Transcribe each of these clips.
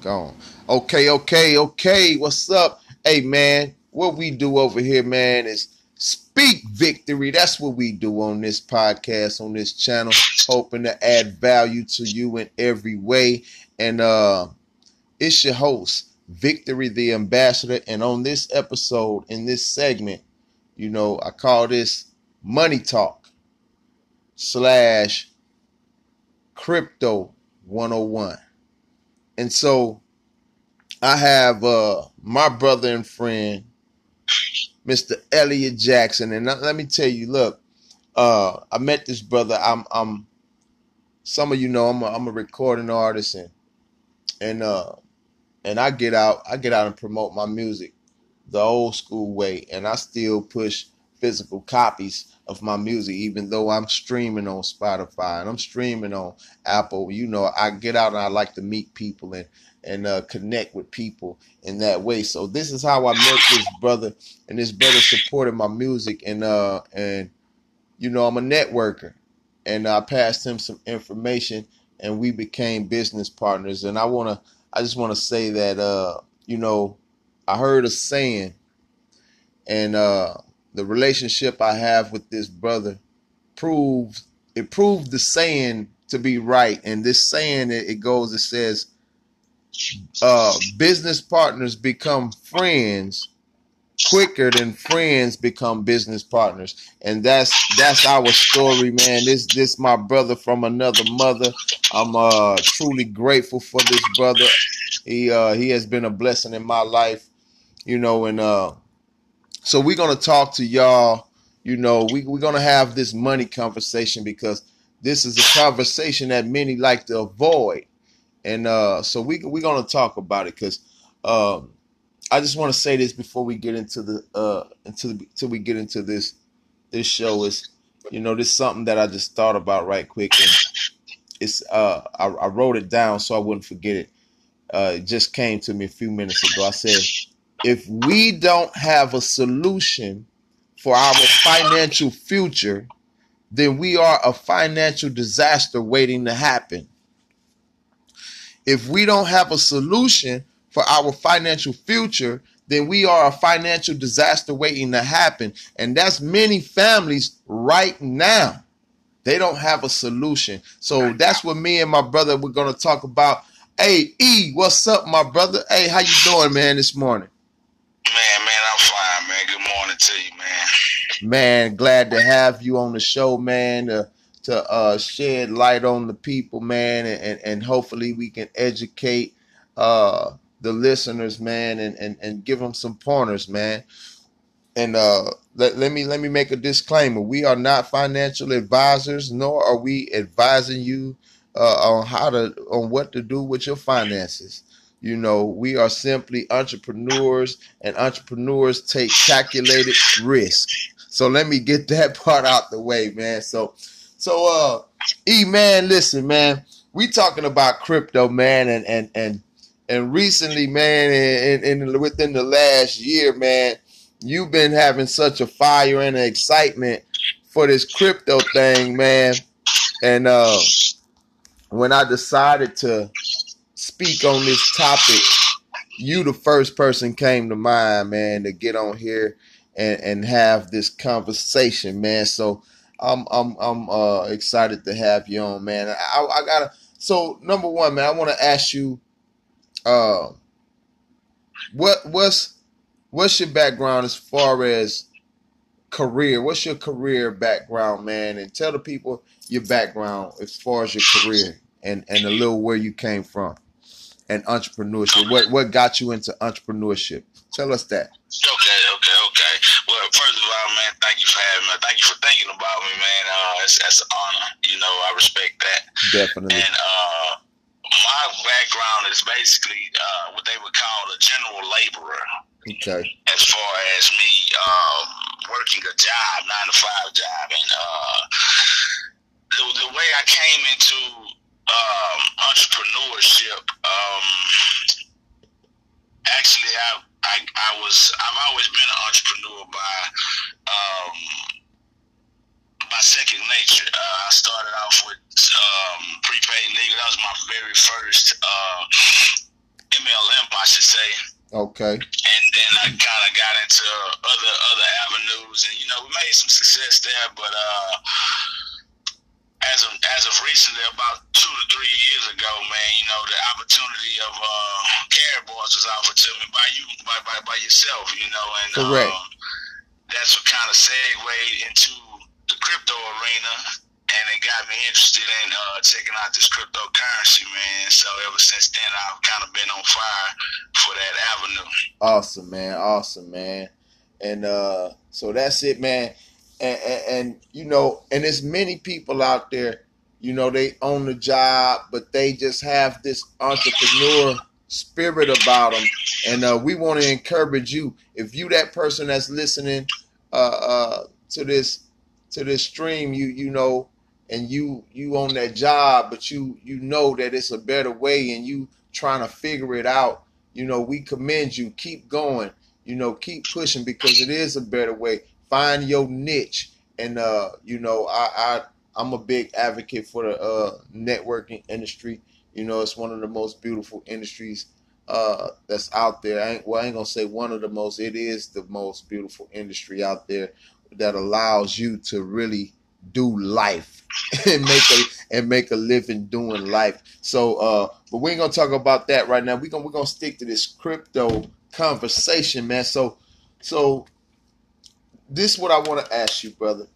Gone. Okay, okay, okay. What's up? Hey man, what we do over here, man, is speak victory. That's what we do on this podcast, on this channel, hoping to add value to you in every way. And uh it's your host, Victory the Ambassador. And on this episode, in this segment, you know, I call this Money Talk slash Crypto 101. And so I have uh my brother and friend, Mr. Elliot Jackson. And let me tell you, look, uh I met this brother. I'm I'm some of you know I'm a, I'm a recording artist and and uh and I get out I get out and promote my music the old school way and I still push physical copies of my music, even though I'm streaming on Spotify and I'm streaming on Apple. You know, I get out and I like to meet people and and uh, connect with people in that way. So this is how I met this brother, and this brother supported my music, and uh and you know I'm a networker, and I passed him some information, and we became business partners. And I wanna, I just wanna say that uh you know I heard a saying, and uh the relationship I have with this brother proves it proved the saying to be right. And this saying it, it goes, it says, uh, business partners become friends quicker than friends become business partners. And that's that's our story, man. This this my brother from another mother. I'm uh truly grateful for this brother. He uh he has been a blessing in my life, you know, and uh so we're gonna talk to y'all. You know, we, we're gonna have this money conversation because this is a conversation that many like to avoid. And uh, so we we're gonna talk about it because um, I just want to say this before we get into the uh into the until we get into this this show is you know this is something that I just thought about right quick and it's uh I, I wrote it down so I wouldn't forget it. Uh, it just came to me a few minutes ago. I said if we don't have a solution for our financial future, then we are a financial disaster waiting to happen. If we don't have a solution for our financial future, then we are a financial disaster waiting to happen. And that's many families right now. They don't have a solution. So that's what me and my brother we're gonna talk about. Hey E, what's up, my brother? Hey, how you doing, man, this morning? Man, man, I'm fine, man. Good morning to you, man. Man, glad to have you on the show, man. To, to uh, shed light on the people, man, and, and hopefully we can educate uh, the listeners, man, and, and, and give them some pointers, man. And uh, let, let me let me make a disclaimer: we are not financial advisors, nor are we advising you uh, on how to on what to do with your finances. You know, we are simply entrepreneurs, and entrepreneurs take calculated risk. So let me get that part out the way, man. So, so uh, E man, listen, man, we talking about crypto, man, and and and and recently, man, and, and within the last year, man, you've been having such a fire and excitement for this crypto thing, man. And uh, when I decided to speak on this topic, you the first person came to mind, man, to get on here and, and have this conversation, man. So I'm I'm I'm uh, excited to have you on, man. I, I gotta so number one, man, I want to ask you, uh, what what's what's your background as far as career? What's your career background, man? And tell the people your background as far as your career and and a little where you came from and entrepreneurship? What what got you into entrepreneurship? Tell us that. Okay, okay, okay. Well, first of all, man, thank you for having me. Thank you for thinking about me, man. Uh, it's, that's an honor. You know, I respect that. Definitely. And uh, my background is basically uh, what they would call a general laborer. Okay. As far as me um, working a job, nine to five job, and uh, the, the way I came into entrepreneurship, um, actually, I, I I was I've always been an entrepreneur by um, by second nature. Uh, I started off with um, prepaid legal. That was my very first uh, MLM, I should say. Okay. And then I kind of got into other other avenues, and you know, we made some success there. But uh, as of as of recently, about two to three years ago, man, you know, the opportunity of uh, Carry Boys was offered to me by you, by by, by yourself, you know, and Correct. Um, that's what kind of segued into the crypto arena, and it got me interested in uh, checking out this cryptocurrency, man. So ever since then, I've kind of been on fire for that avenue. Awesome, man. Awesome, man. And uh, so that's it, man. And, and, and you know, and there's many people out there. You know, they own the job, but they just have this entrepreneur spirit about them. And uh, we want to encourage you. If you that person that's listening uh, uh, to this to this stream, you you know, and you you on that job, but you you know that it's a better way, and you trying to figure it out. You know, we commend you. Keep going. You know, keep pushing because it is a better way. Find your niche, and uh, you know, I, I I'm a big advocate for the uh, networking industry. You know, it's one of the most beautiful industries uh, that's out there. I ain't, well, I ain't gonna say one of the most. It is the most beautiful industry out there that allows you to really do life and make a and make a living doing life. So, uh, but we ain't gonna talk about that right now. We gonna we're gonna stick to this crypto conversation, man. So, so this is what I want to ask you, brother.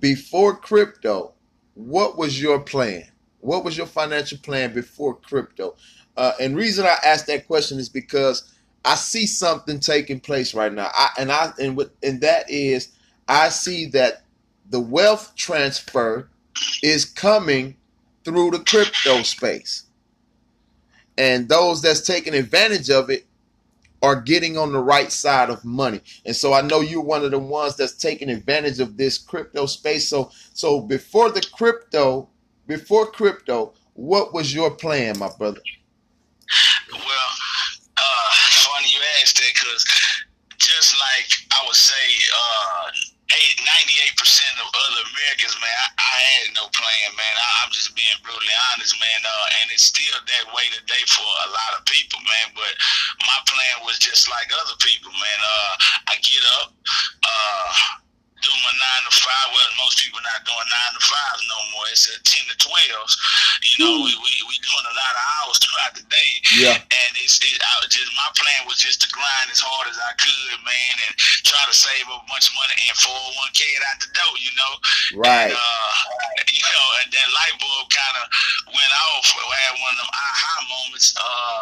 Before crypto, what was your plan? What was your financial plan before crypto? Uh, and reason I ask that question is because I see something taking place right now. I, and I and with and that is I see that the wealth transfer is coming through the crypto space. And those that's taking advantage of it are getting on the right side of money. And so I know you're one of the ones that's taking advantage of this crypto space. So so before the crypto, before crypto, what was your plan, my brother? Well, uh, funny you asked that because just like I would say, uh, 98 percent of other Americans, man, I, I, had no plan, man. I, am just being brutally honest, man. Uh, and it's still that way today for a lot of people, man. But my plan was just like other people, man. Uh, I get up, uh, do my nine to five. Well, most people not doing nine to five no more. It's a ten to twelves. You know, we, we we doing a lot of hours throughout the day. Yeah. And it's it, I just my plan was just to grind as hard as I could, man, and try to save a bunch of money and 401k it out the door. You know. Right. And, uh, you know, and that light bulb kind of went off. I had one of them aha moments uh,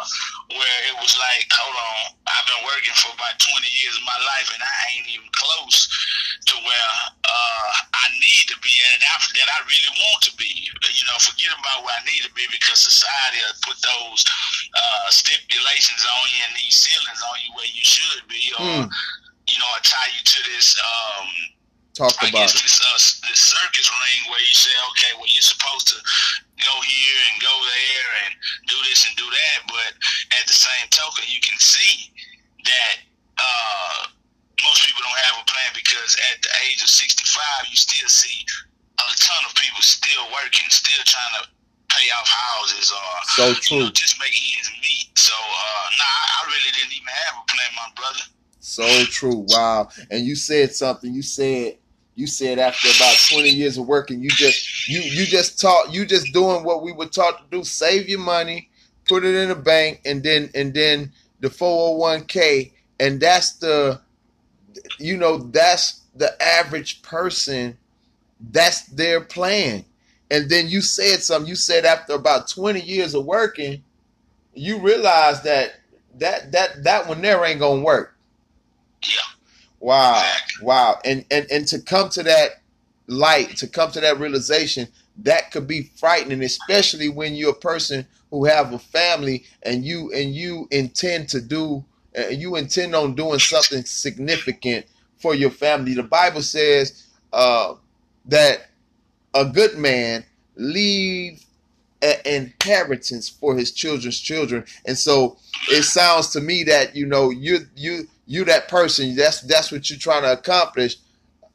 where it was like, hold on, I've been working for about 20 years of my life, and I ain't even close to where uh, I need to be at after that I really want to be. You know, forget about where I need to be because society has put those uh, stipulations on you and these ceilings on you where you should be, or mm. you know, tie you to this. Um, Talk I about guess. This, uh, this circus ring where you say, okay, well, you're supposed to go here and go there and do this and do that, but at the same token, you can see that. Uh, most people don't have a plan because at the age of 65, you still see a ton of people still working, still trying to pay off houses or so true. You know, just make ends meet. So, uh, nah, I really didn't even have a plan, my brother. So true. Wow. And you said something. You said you said after about 20 years of working, you just you you just taught you just doing what we were taught to do. Save your money, put it in a bank, and then and then the 401k, and that's the you know, that's the average person, that's their plan. And then you said something, you said after about 20 years of working, you realize that that that that one there ain't gonna work. Yeah. Wow. Wow. And and and to come to that light, to come to that realization, that could be frightening, especially when you're a person who have a family and you and you intend to do uh, you intend on doing something significant for your family. The Bible says uh, that a good man leave an inheritance for his children's children, and so it sounds to me that you know you you you that person. That's that's what you're trying to accomplish.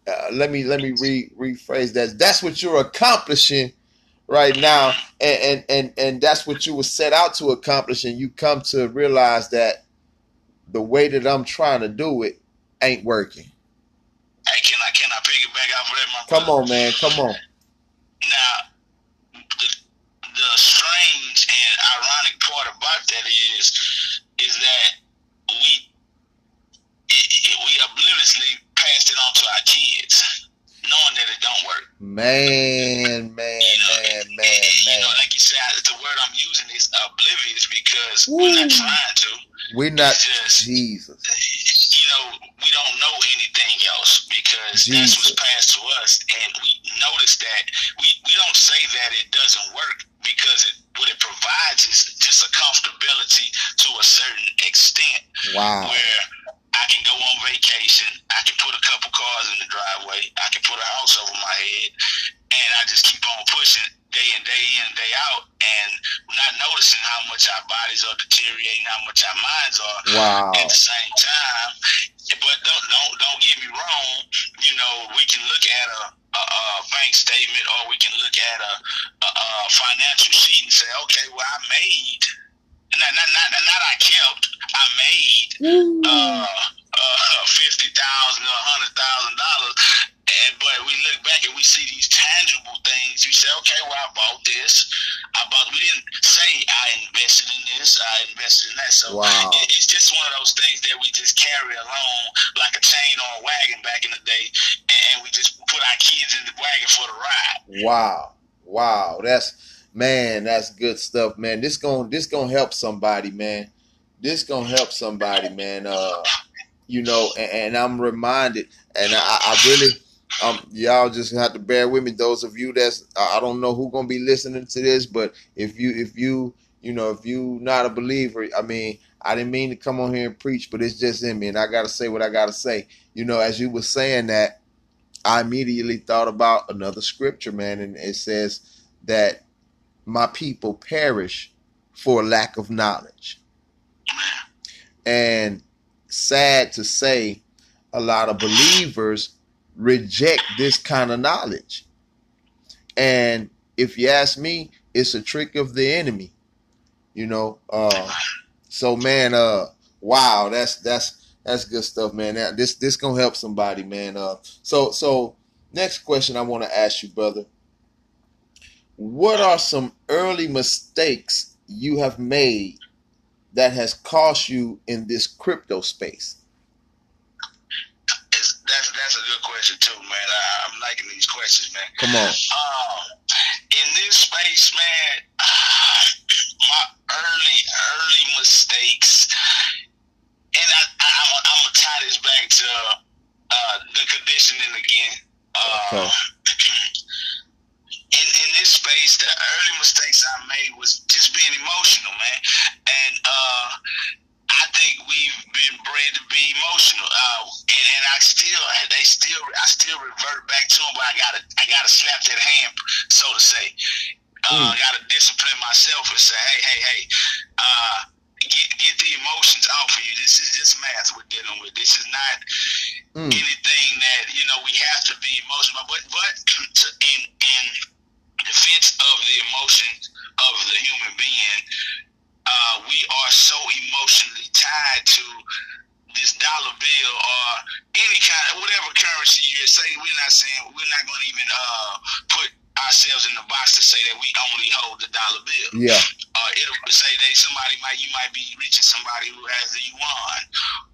Uh, let me let me re, rephrase that. That's what you're accomplishing right now, and, and and and that's what you were set out to accomplish, and you come to realize that the way that I'm trying to do it ain't working. Hey, can I can I piggyback off of that, my Come brother? on, man. Come on. Now, the, the strange and ironic part about that is, is that we it, it, we obliviously passed it on to our kids, knowing that it don't work. Man, man, You know, man, and- man, you know, like you said, the word I'm using is oblivious because we're not trying to. We're not It's just Jesus. you know, we don't know anything else because that's what's passed to us, and we notice that we, we don't say that it doesn't work because it, what it provides is just a comfortability to a certain extent Wow. where I can go on vacation, I can put a couple cars in the driveway, I can put a house over my head, and I just keep on pushing day in, day in, day out, and not noticing how much our bodies are deteriorating, how much our minds are Wow. at the same time. But don't don't don't get me wrong. You know, we can look at a, a, a bank statement or we can look at a, a, a financial sheet and say, okay, well, I made. Not, not, not, not I kept. I made uh, uh, fifty thousand or hundred thousand dollars, and but we look back and we see these tangible things. We say, okay, well, I bought this. I bought. We didn't say I invested in this. I invested in that. So Wow. it- it's just one of those things that we just carry along like a chain on a wagon back in the day, and, and we just put our kids in the wagon for the ride. Wow. Wow. That's man, that's good stuff, man. This going this gonna help somebody, man. This gonna help somebody, man. Uh you know, and, and I'm reminded, and I, I really um y'all just have to bear with me. Those of you that's I don't know who gonna be listening to this, but if you if you you know if you not a believer, I mean, I didn't mean to come on here and preach, but it's just in me, and I gotta say what I gotta say. You know, as you were saying that, I immediately thought about another scripture, man, and it says that my people perish for lack of knowledge. And sad to say, a lot of believers reject this kind of knowledge. And if you ask me, it's a trick of the enemy. You know, uh so man, uh wow, that's that's that's good stuff, man. That, this this gonna help somebody, man. Uh so so next question I want to ask you, brother. What are some early mistakes you have made that has cost you in this crypto space? It's, that's that's a good question too, man. I, I'm liking these questions, man. Come on. Um, in this space, man, gotta, I gotta slap that hand, so to say. Uh, I gotta discipline myself and say, hey, hey, hey, say that we only hold the dollar bill Yeah. uh, it'll say that somebody might you might be reaching somebody who has the yuan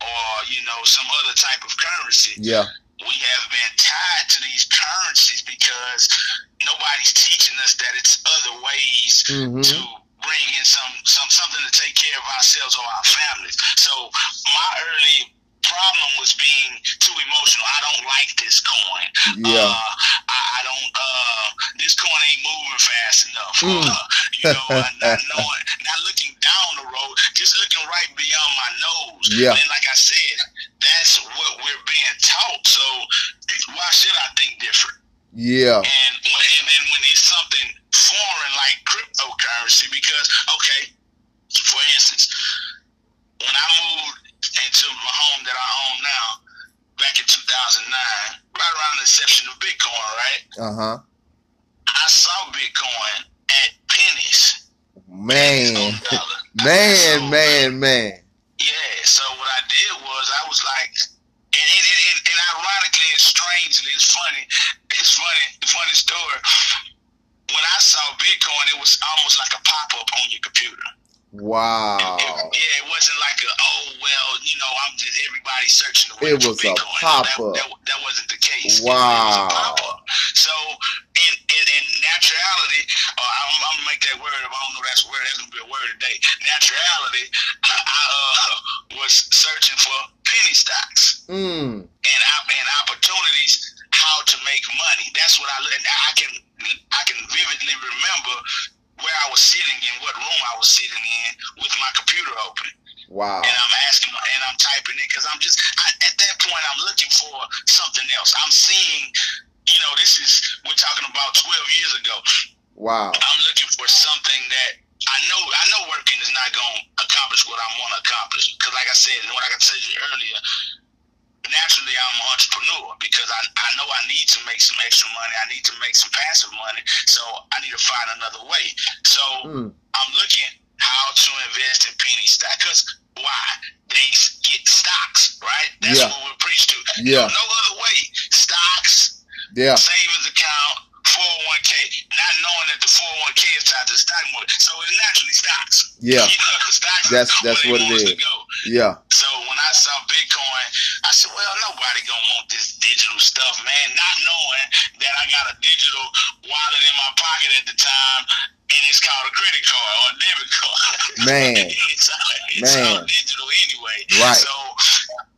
or you know some other type of currency. Yeah. We have been tied to these currencies because nobody's teaching us that it's other ways hmm to bring in some some something to take care of ourselves or our families. So my early problem was being too emotional. I don't like this coin. Yeah. Uh, don't. Uh, this coin ain't moving fast enough. Mm. Uh, you know, not knowing, not looking down the road, just looking right beyond my nose. Yeah. And like I said, that's what we're being taught. So why should I think different? Yeah. And when, and then when it's something foreign like cryptocurrency, because okay, for instance, when I moved into my home that I own now back in 2009, right around the inception of Bitcoin, right? Uh huh. I saw Bitcoin at pennies. Man, man, man, man. Yeah. So what I did was I was like, and, and, and, and ironically and strangely, it's funny. It's funny. The funny story. When I saw Bitcoin, it was almost like a pop up on your computer. Wow. It, yeah, it wasn't like a oh well, you know, I'm just everybody searching the It was Bitcoin. a pop up. that, that, that, wasn't the case. Wow. It, it was a pop up. So in, in, in naturality, uh, I'm, I'm gonna make that word. If I don't know that's a word, that's gonna be a word today. Naturality, I, I uh, was searching for penny stocks Mm. and and opportunities how to make money. That's what I and I can I can vividly remember where I was sitting in what room I was sitting in with my computer open, Wow. and I'm asking and I'm typing it because I'm just I, at that point I'm looking for something else. I'm seeing, you know, this is we're talking about 12 years ago. Wow. I'm looking for something that I know. I know working is not going to accomplish what I want to accomplish. Because, like I said, and what I said earlier, naturally I'm an entrepreneur because I, I know I need to make some extra money. I need to make some passive money. So I need to find another way. So Mm. I'm looking how to invest in penny stocks. Because why? They get stocks, right? That's Yeah. what we're preached to. Yeah. No other way. Stocks, Yeah. savings account, 401k, not knowing that the 401k is tied to the stock market. So it's naturally stocks. Yeah. You know, stocks That's- that's what it is. to go. Yeah. So saw Bitcoin, I said, well, nobody gonna want this digital stuff, man. Not knowing that I got a digital wallet in my pocket at the time, and it's called a credit card or a debit card. Man. it's, all, it's Man. all digital anyway. Right. So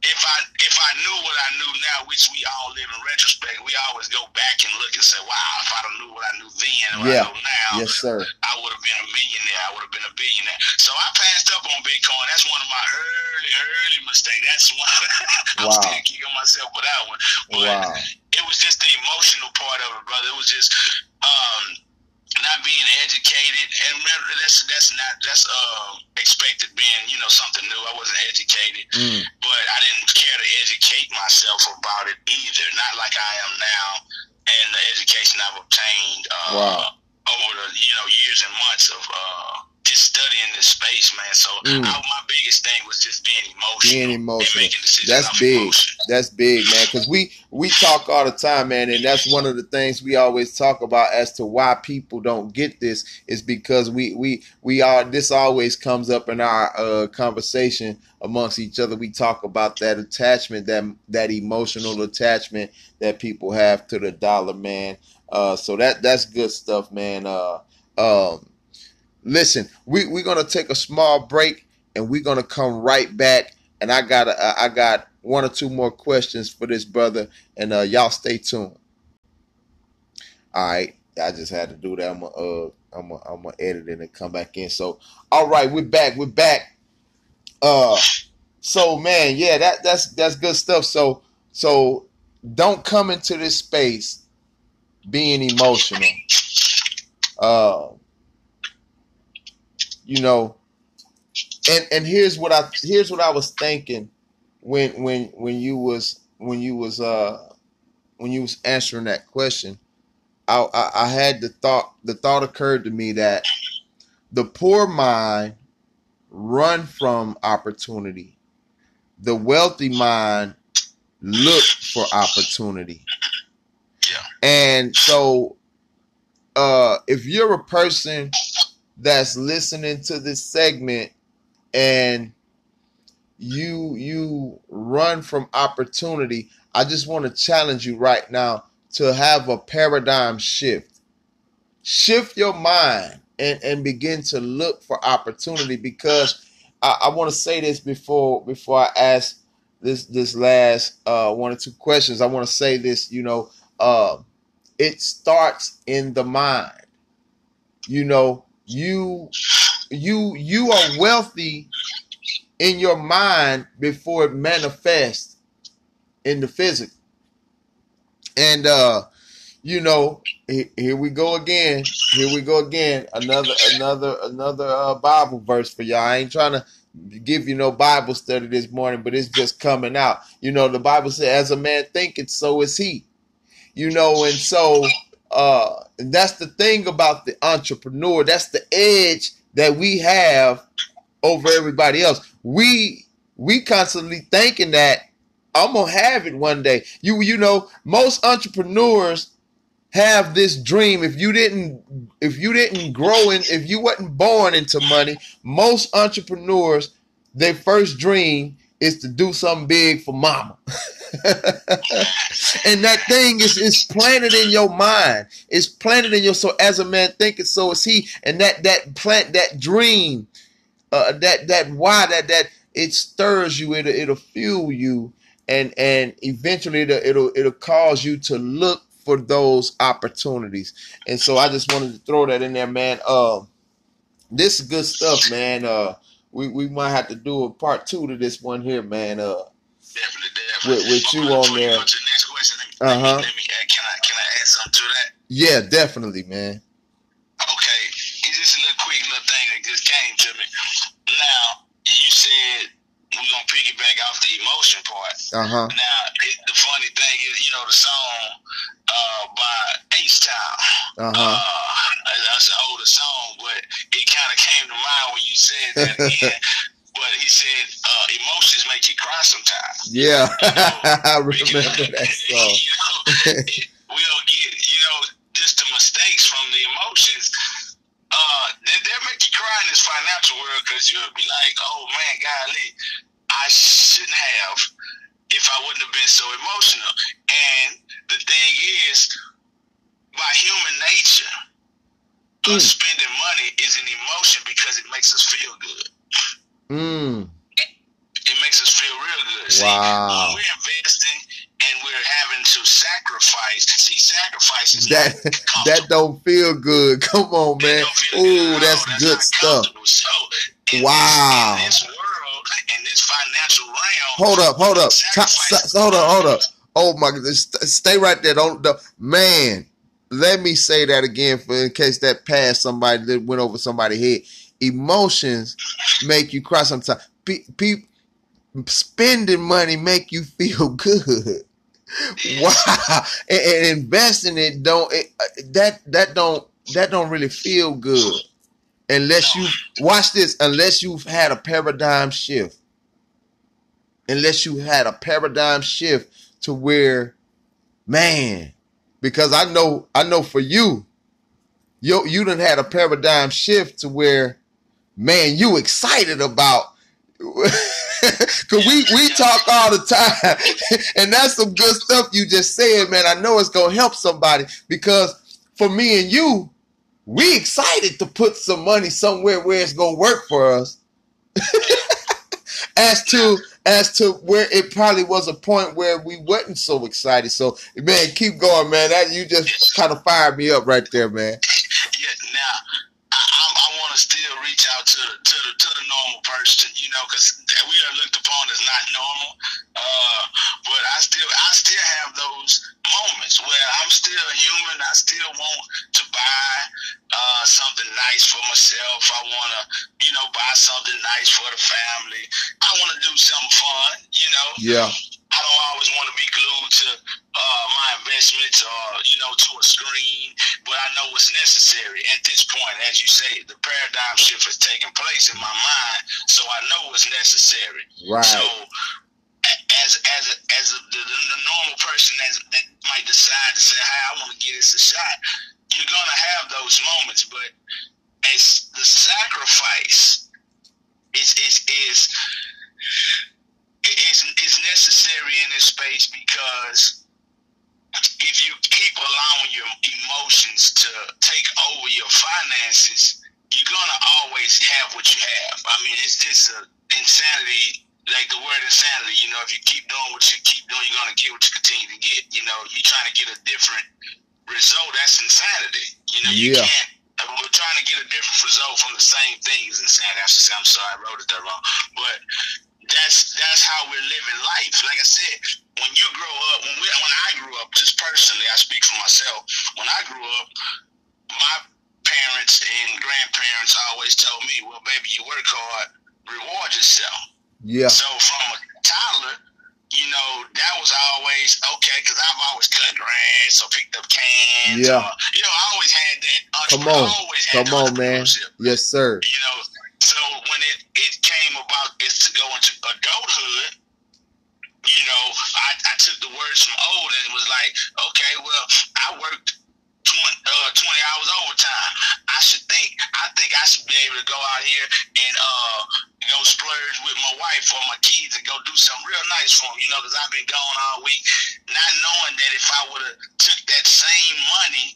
if I if I knew what I knew now, which we all live in retrospect, we always go back and look and say, wow, if I knew what I knew then and what Yeah. I know now, Yes, sir. I would have been a millionaire. I would have been a billionaire. So I passed up on Bitcoin. That's one of my early, early mistakes. That's one. I'm Wow. still kicking myself for that one. But Wow. it was just the emotional part of it, brother. It was just um, not being educated, and remember that's that's not that's uh, expected being you know something new. I wasn't educated, Mm. but I didn't care to educate myself about it either. Not like I am now, and the education I've obtained uh, Wow. over the you know years and months of uh, just studying this space, man. So Mm. I, my biggest thing was just being emotional, Being and emotional. making decisions That's big. emotion. That's big, man. Because we we talk all the time, man, and that's one of the things we always talk about as to why people don't get this is because we we we are. This always comes up in our uh, conversation amongst each other. We talk about that attachment, that that emotional attachment that people have to the dollar, man. Uh, so that that's good stuff, man. Uh, um, listen, we we're gonna take a small break, and we're gonna come right back. And I got I got one or two more questions for this brother, and uh, y'all stay tuned. All right, I just had to do that. I'm gonna, uh, I'm gonna, I'm edit it and come back in. So, all right, we're back. We're back. Uh, so man, yeah, that that's that's good stuff. So, so don't come into this space being emotional. Uh, you know, and and here's what I here's what I was thinking when when when you was when you was uh when you was answering that question. I, I I had the thought the thought occurred to me that the poor mind run from opportunity. The wealthy mind look for opportunity. Yeah. And so uh if you're a person that's listening to this segment and you you run from opportunity, I just want to challenge you right now to have a paradigm shift. Shift your mind and, and begin to look for opportunity because I, I want to say this before before I ask this this last uh, one or two questions. I want to say this, you know, uh, it starts in the mind. You know, you you you are wealthy in your mind before it manifests in the physical. And uh, you know, he- here we go again. Here we go again. Another another another uh, Bible verse for y'all. I ain't trying to give you no Bible study this morning, but it's just coming out. You know, the Bible says, "As a man thinketh, so is he." You know, and so uh, And that's the thing about the entrepreneur. That's the edge that we have over everybody else. We we constantly thinking that I'm gonna have it one day. You you know, most entrepreneurs have this dream. If you didn't if you didn't grow in if you wasn't born into money, most entrepreneurs their first dream is to do something big for mama. and that thing is is planted in your mind. It's planted in your soul. As a man thinketh, so is he. And that that plant that dream, uh, that that why that that it stirs you. It'll it'll fuel you, and and eventually it'll it'll, it'll cause you to look for those opportunities. And so I just wanted to throw that in there, man. Uh, this is good stuff, man. Uh, we we might have to do a part two to this one here, man. Uh, Definitely, definitely. with, with you on there. Uh-huh. uh, can I can I add something to that? Yeah, definitely, man. Okay, it's just a little quick little thing that just came to me. Now, you said we're gonna piggyback off the emotion part. Uh huh. Now, it, the funny thing is, you know, the song uh, by H Town. Uh Uh, huh. that's an older song, but it kind of came to mind when you said that again. but he said uh, emotions make you cry sometimes. Yeah, I remember that song. you know, it, we'll get, you know, just the mistakes from the emotions. Uh, they, they'll make you cry in this financial world because you'll be like, oh man, golly, I shouldn't have if I wouldn't have been so emotional. And the thing is, by human nature, Mm. us spending money is an emotion because it makes us feel good. Mm. It makes us feel real good. See, Wow. when we're investing and we're having to sacrifice, see, sacrifice is That that don't feel good. Come on, man. don't good Ooh, at that's good stuff. So, Wow. This, in this world, in this financial realm, Hold up, hold up, sacrifice hold up, hold up. Oh my goodness, stay right there. Don't, don't man. Let me say that again for in case that passed somebody that went over somebody's head. Emotions make you cry sometimes. Pe- pe- spending money make you feel good. Wow, and, and investing it don't it, uh, that that don't that don't really feel good unless you watch this. Unless you've had a paradigm shift, unless you had a paradigm shift to where, man, because I know I know for you, you you done had a paradigm shift to where, man, you excited about. Cause we we talk all the time, and that's some good stuff you just said, man. I know it's gonna help somebody because for me and you, we excited to put some money somewhere where it's gonna work for us. as to as to where it probably was a point where we wasn't so excited. So man, keep going, man. That you just kind of fired me up right there, man. Yeah, now I, I, I want to still reach out to the to the to the normal person, you know, because we are looked upon as not normal. Uh, but I still I still have those moments where I'm still human. I still want to buy uh, something nice for myself. I want to, you know, buy something nice for the family. I want to do something fun, you know. Yeah, don't always want to be glued to uh, my investments or you know to a screen, but I know what's necessary at this point. As you say, the paradigm shift has taken place in my mind, so I know what's necessary. right. So, as as as a, the, the normal person as, that might decide to say, "Hey, I want to give this a shot," you're gonna have those moments, but as the sacrifice is is is is is necessary in this space because if you keep allowing your emotions to take over your finances, you're gonna always have what you have. I mean, it's just a insanity, like the word insanity. You know, if you keep doing what you keep doing, you're gonna get what you continue to get. You know, you're trying to get a different result. That's insanity. You know, you Yeah. can't. We're trying to get a different result from the same thing is insanity. I'm sorry, I wrote it that wrong, but that's that's how we're living life. Like I said, when you grow up, when we, when I grew up, just personally, I speak for myself. When I grew up, my parents and grandparents always told me, "Well, baby, you work hard, reward yourself." Yeah, So from a toddler, you know, that was always okay because I've always cut grass or picked up cans. Yeah. Or, you know, I always had that. Come on. Always had Come on, man. Yes, sir. You know, so when it, it came about it's to go into adulthood, you know, I, I took the words from old and it was like, okay, well, I worked 20, uh, 20 hours overtime. I should think, I think I should be able to go out here and uh, go splurge with my wife or my kids and go do something real nice for them, you know, because I've been gone all week, not knowing that if I would have took that same money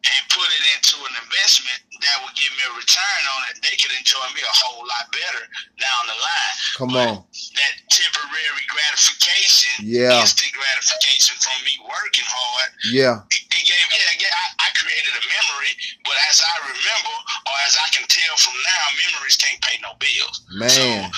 and put it into an investment that would give me a return on it, they could enjoy me a whole lot better down the line. Come But on. That temporary gratification, Yeah. instant gratification from me working hard, Yeah. it, it gave yeah, yeah, I, I created a memory, but as I remember, or as I can tell from now, memories can't pay no bills. Man.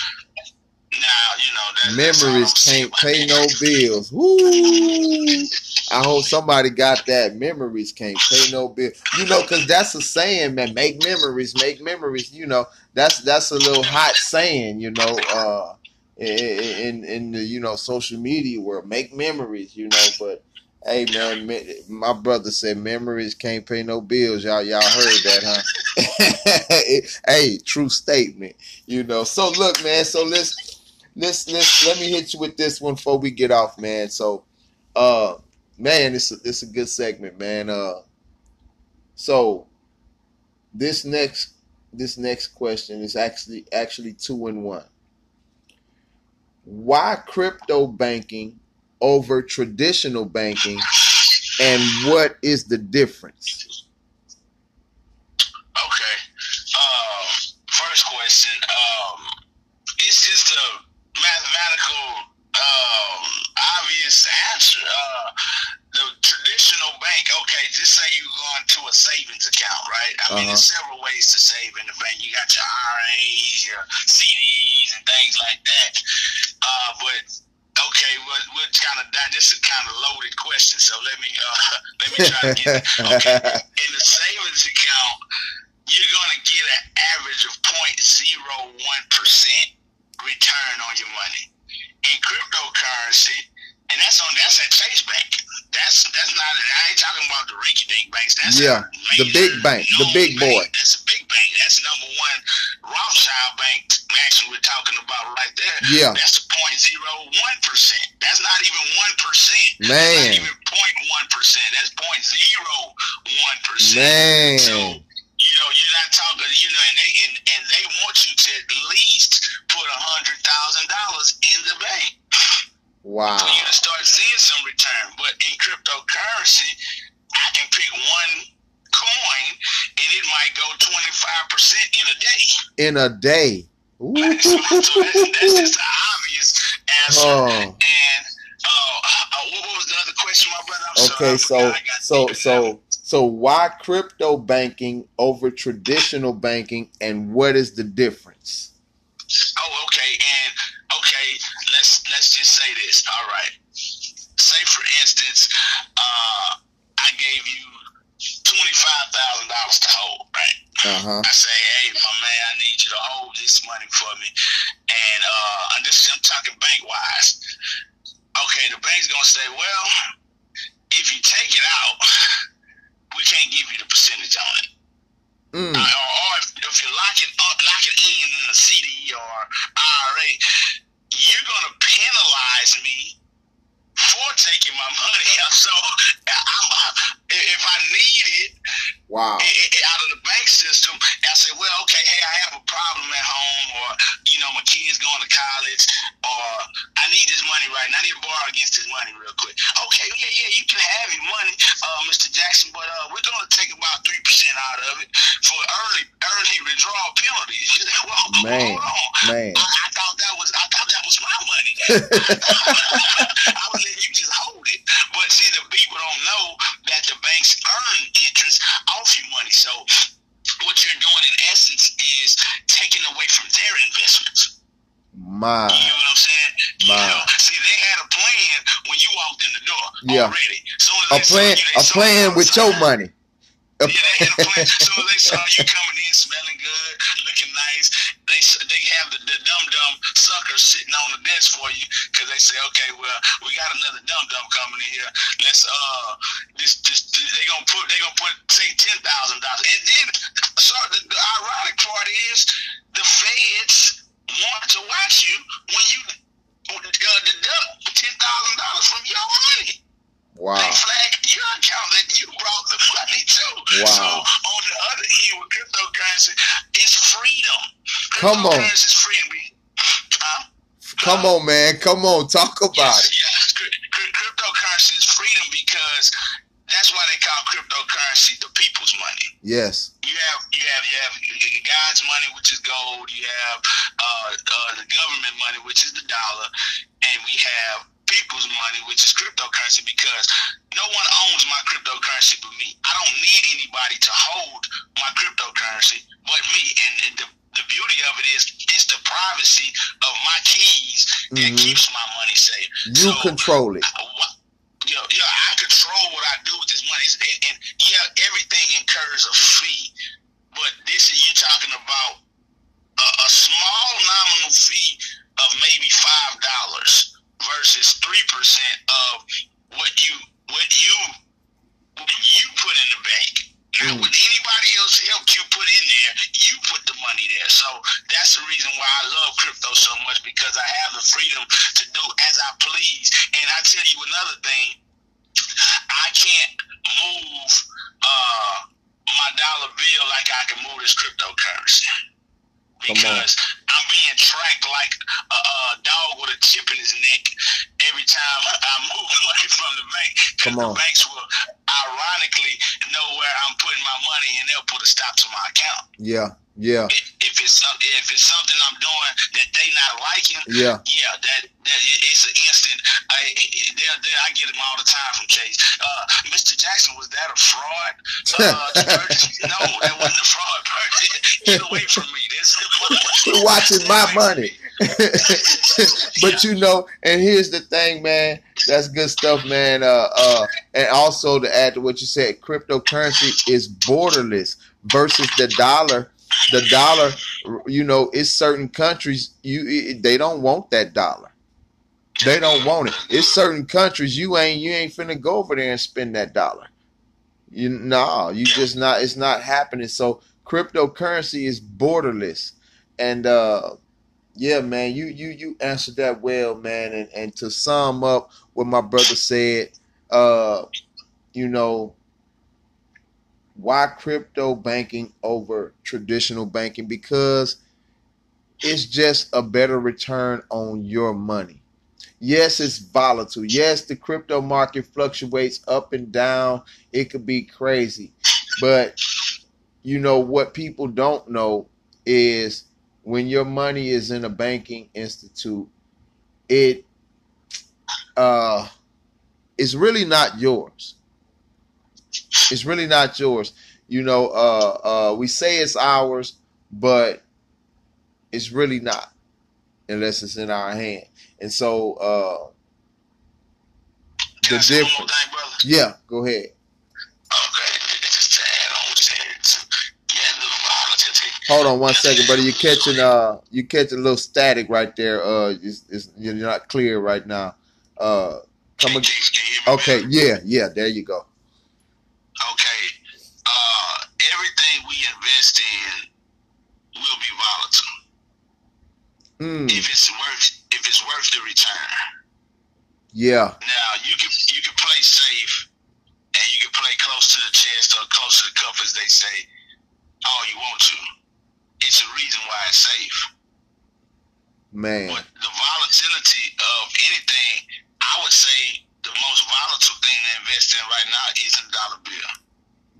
Now, you know, that, Memories can't pay no bills. Woo! I hope somebody got that. Memories can't pay no bill. You know, cause that's a saying, man. Make memories, make memories. You know, that's that's a little hot saying. You know, uh, in in the you know social media world, make memories. You know, but hey, man, me- my brother said memories can't pay no bills. Y'all y'all heard that, huh? hey, true statement. You know. So look, man. So let's let's let's let me hit you with this one before we get off, man. So, uh, man, it's a, it's a good segment, man. Uh, so this next this next question is actually actually two in one. Why crypto banking over traditional banking, and what is the difference? Okay. Um, first question. Um, it's just a mathematical, um, obvious answer. Uh, the traditional bank. Okay, just say you're going to a savings account, right? I mean, Uh-huh. there's several ways to save in the bank. You got your IRAs, your CDs, and things like that. Uh, but okay, what what kind of that? This is kind of loaded question. So let me uh, let me try to get. Okay, in the savings account, you're going to get an average of 0.01% return on your money. In cryptocurrency, and that's on that's at Chase Bank. That's that's not I ain't talking about the rinky dink banks. That's Yeah, the big bank, the big bank. boy. That's a big bank. That's number one Rothschild bank. Actually, we're talking about right there. Yeah, That's point zero one percent. That's not even 1%. Not man, even one That's point zero one percent. man, So, you know, you're not talking, you know, and they and they want you to at least put a hundred thousand dollars in the bank wow, for you to start seeing some return. But in cryptocurrency, I can pick one coin and it might go twenty five percent in a day. in a day. Ooh. So, that's, that's just obvious answer. Oh. And uh, uh, what was the other question, my brother? I'm sorry, Okay, I so. I got so deep in that one. so so why crypto banking over traditional banking, and what is the difference? Oh, okay, and okay, let's let's just say this. All right. Say for instance, uh, I gave you twenty five thousand dollars to hold, right? Uh huh. I say, hey, my man, I need you to hold this money for me, and uh, and this I'm talking bank wise. Okay, the bank's gonna say, well, if you take it out, we can't give you the percentage on it. Mm, Uh, or, or if, if you lock it up, lock it in in a CD or IRA, you're gonna penalize me for taking my money. So I'm, uh, if I need it wow. out of the bank system, I say, well, okay, hey, I have a problem at home, or you know, my kid's going to college, or I need this money right now. I need to borrow against this money real quick. Okay, yeah, yeah, you can have your money, uh, Mr. Jackson, but uh, we're gonna take about three percent out of it for early early withdrawal penalties. well, Man, hold on. Man, I, I thought that was I thought that was my money. I was letting you just. But see, the people don't know that the banks earn interest off your money. So what you're doing in essence is taking away from their investments. my You know what I'm saying? You My. know, see, they had a plan when you walked in the door Yeah. already. A plan, you, a plan you with your money. Yeah, they had a plan. Soon as they saw you coming in, smelling good, looking nice, have the, the dumb dumb suckers sitting on the desk for you because they say, okay, well, we got another dumb dumb coming in here. Let's uh, this this, this they gonna put they gonna put say ten thousand dollars, and then so the, the ironic part is the feds want to watch you when you uh, deduct ten thousand dollars from your money. Wow. They flagged your account that you brought the money to. Wow. So on the other end with cryptocurrency, it's freedom. Come on. Is freedom. Huh? Come on, man. Come on. Talk about yes, it. yes. Cry- cry- Cryptocurrency is freedom because that's why they call cryptocurrency the people's money. Yes. You have you have you have God's money, which is gold. You have uh, uh, the government money, which is the dollar, and we have people's money, which is cryptocurrency. Because no one owns my cryptocurrency but me. I don't need anybody to hold my cryptocurrency but me. And, and the the beauty of it is it's the privacy of my keys that Mhm. keeps my money safe. You So, control it. uh, Yeah, yeah, I control what I do with this money. And, and yeah, everything incurs a fee, but this is you talking about a, a small nominal fee of maybe five dollars versus three percent of what you what you what you put in the bank. Not Mm. what anybody else helped you put in there, you put the money there. So that's the reason why I love crypto so much because I have the freedom to do as I please. And I tell you another thing, I can't move uh, my dollar bill like I can move this cryptocurrency. Because I'm being tracked like a, a dog with a chip in his neck every time I move money from the bank. Because the banks will ironically know where I'm putting my money and they'll put a stop to my account. Yeah. Yeah. If it's if it's something I'm doing that they not liking, Yeah. yeah, that that it's an instant. I they're, they're, I get them all the time from Chase. Uh, Mr. Jackson, was that a fraud? Uh, no, that wasn't a fraud. Get away from me. Watching my money. but you know, and here's the thing, man. That's good stuff, man. Uh, uh, and also to add to what you said, cryptocurrency is borderless versus the dollar. The dollar, you know, it's certain countries you it, they don't want that dollar. They don't want it. It's certain countries you ain't you ain't finna go over there and spend that dollar. You nah, you just not. It's not happening. So cryptocurrency is borderless, and uh yeah, man, you you you answered that well, man. And and to sum up what my brother said, uh, you know, why crypto banking over traditional banking? Because it's just a better return on your money. Yes, it's volatile. Yes, the crypto market fluctuates up and down. It could be crazy. But you know what people don't know is when your money is in a banking institute, it uh it's really not yours. It's really not yours. You know, uh uh we say it's ours, but it's really not unless it's in our hand. And so uh the I say one more difference. thing. Yeah, go ahead. Hold on one second, buddy. You're catching uh you catching a little static right there. Uh it's, it's, you're not clear right now. Uh come Can, ag- can, can you hear me okay, yeah, yeah, there you go. Okay. Uh, everything we invest in will be volatile Mm, if it's worth if it's worth the return. yeah, Now you can you can play safe and you can play close to the chest or close to the cuff as they say all you want to. It's a reason why it's safe. man. But the volatility of anything, I would say the most volatile thing to invest in right now is a dollar bill.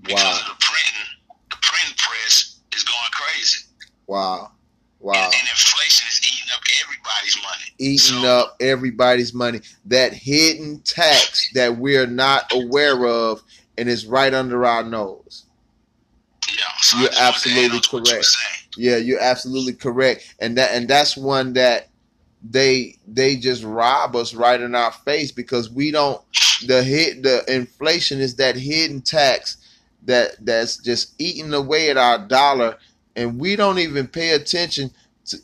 Because Wow, of the printing, the printing press is going crazy. wow, wow. And, and inflation is eating up everybody's money. Eating So- up everybody's money. That hidden tax that we're not aware of and is right under our nose. Yeah, so You're just wanted to add absolutely on what you were correct. Yeah, you're absolutely correct. And that and that's one that they they just rob us right in our face because we don't the hit the inflation is that hidden tax that that's just eating away at our dollar and we don't even pay attention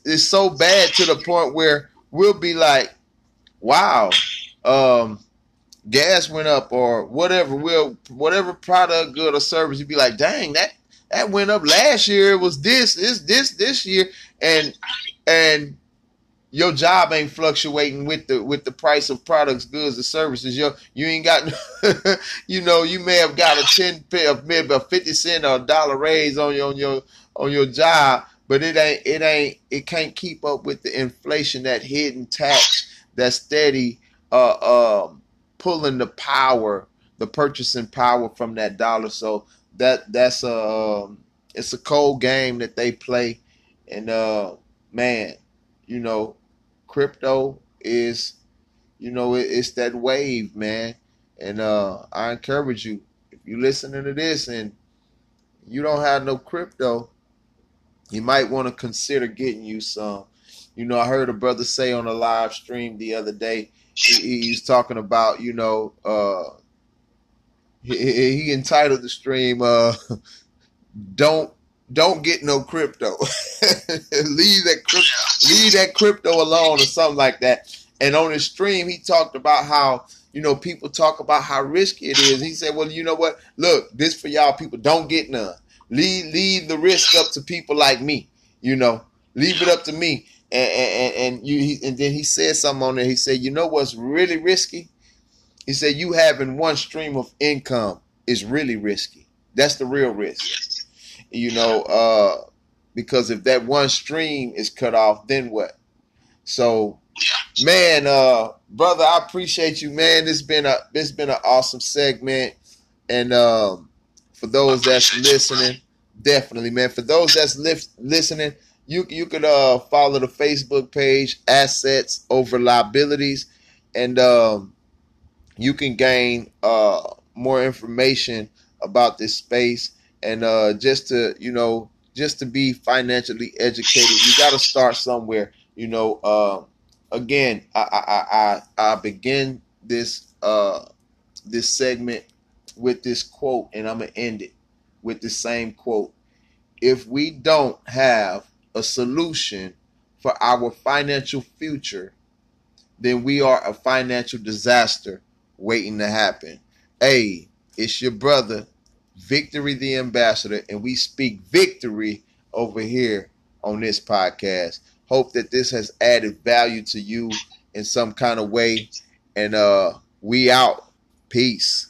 it's so bad to the point where we'll be like, wow, um, gas went up or whatever. Will whatever product, good or service, you'd be like, dang, that that went up last year. It was this, this, this, this year, and and your job ain't fluctuating with the with the price of products, goods, and services. You you ain't got, you know, you may have got a ten maybe a fifty cent or a dollar raise on your on your on your job, but it ain't it ain't it can't keep up with the inflation, that hidden tax, that steady uh um pulling the power, the purchasing power from that dollar. So that that's a um, it's a cold game that they play, and uh man, you know, crypto is, you know, it, it's that wave, man. And uh I encourage you if you're listening to this and you don't have no crypto, you might want to consider getting you some. You know, I heard a brother say on a live stream the other day he, he's talking about you know uh, he, he entitled the stream uh, don't don't get no crypto. Leave that crypto leave that crypto alone or something like that. And on his stream he talked about how you know people talk about how risky it is. He said well you know what? Look this for y'all people. Don't get none. Leave leave the risk up to people like me you know. Leave it up to me. And and, and you he, and then he said something on there. He said, "You know what's really risky?" He said, "You having one stream of income is really risky. That's the real risk. You know, uh, because if that one stream is cut off, then what? So, man, uh, brother, I appreciate you, man. This been a this been an awesome segment, and um, for those that's listening, definitely, man. For those that's li- listening." you you could uh follow the Facebook page Assets Over Liabilities, and um, you can gain uh more information about this space and uh just to you know just to be financially educated. You got to start somewhere. You know, uh, again, I I I I begin this uh this segment with this quote, and I'm gonna end it with the same quote. If we don't have a solution for our financial future, then we are a financial disaster waiting to happen. Hey, it's your brother, Victory the Ambassador, and we speak victory over here on this podcast. Hope that this has added value to you in some kind of way. And uh we out. Peace.